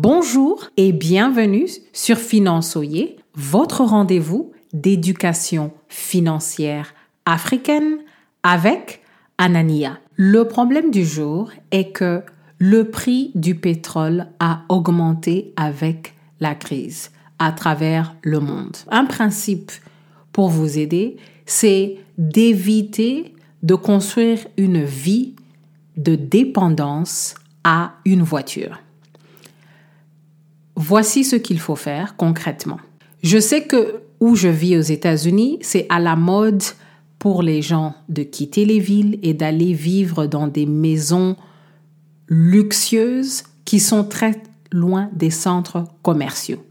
Bonjour et bienvenue sur Finançoyer, votre rendez-vous d'éducation financière africaine avec Anania. Le problème du jour est que le prix du pétrole a augmenté avec la crise à travers le monde. Un principe pour vous aider, c'est d'éviter de construire une vie de dépendance à une voiture. Voici ce qu'il faut faire concrètement. Je sais que où je vis aux États-Unis, c'est à la mode pour les gens de quitter les villes et d'aller vivre dans des maisons luxueuses qui sont très loin des centres commerciaux.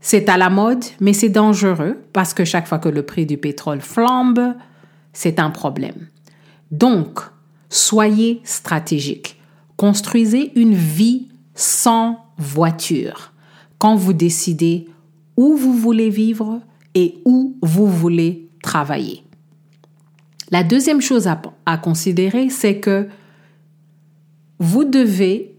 C'est à la mode, mais c'est dangereux parce que chaque fois que le prix du pétrole flambe, c'est un problème. Donc, soyez stratégique. Construisez une vie sans voiture quand vous décidez où vous voulez vivre et où vous voulez travailler. La deuxième chose à, à considérer, c'est que vous devez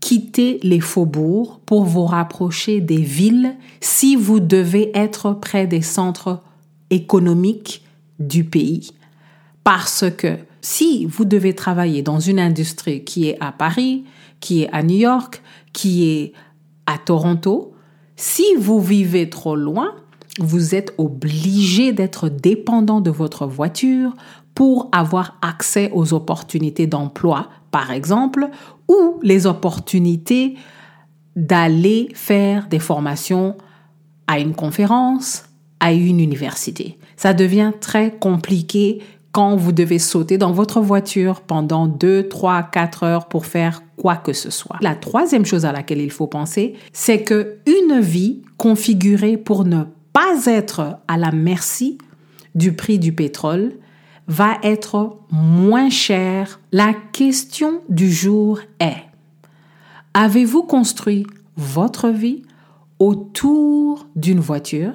quitter les faubourgs pour vous rapprocher des villes si vous devez être près des centres économiques du pays. Parce que si vous devez travailler dans une industrie qui est à Paris, qui est à New York, qui est à Toronto, si vous vivez trop loin, vous êtes obligé d'être dépendant de votre voiture pour avoir accès aux opportunités d'emploi, par exemple, ou les opportunités d'aller faire des formations à une conférence, à une université. Ça devient très compliqué quand vous devez sauter dans votre voiture pendant 2, 3, 4 heures pour faire quoi que ce soit. La troisième chose à laquelle il faut penser, c'est que une vie configurée pour ne pas être à la merci du prix du pétrole va être moins chère. La question du jour est, avez-vous construit votre vie autour d'une voiture?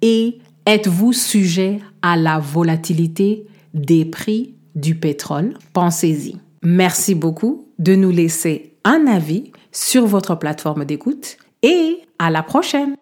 Et êtes-vous sujet à la volatilité des prix du pétrole Pensez-y. Merci beaucoup de nous laisser un avis sur votre plateforme d'écoute et à la prochaine.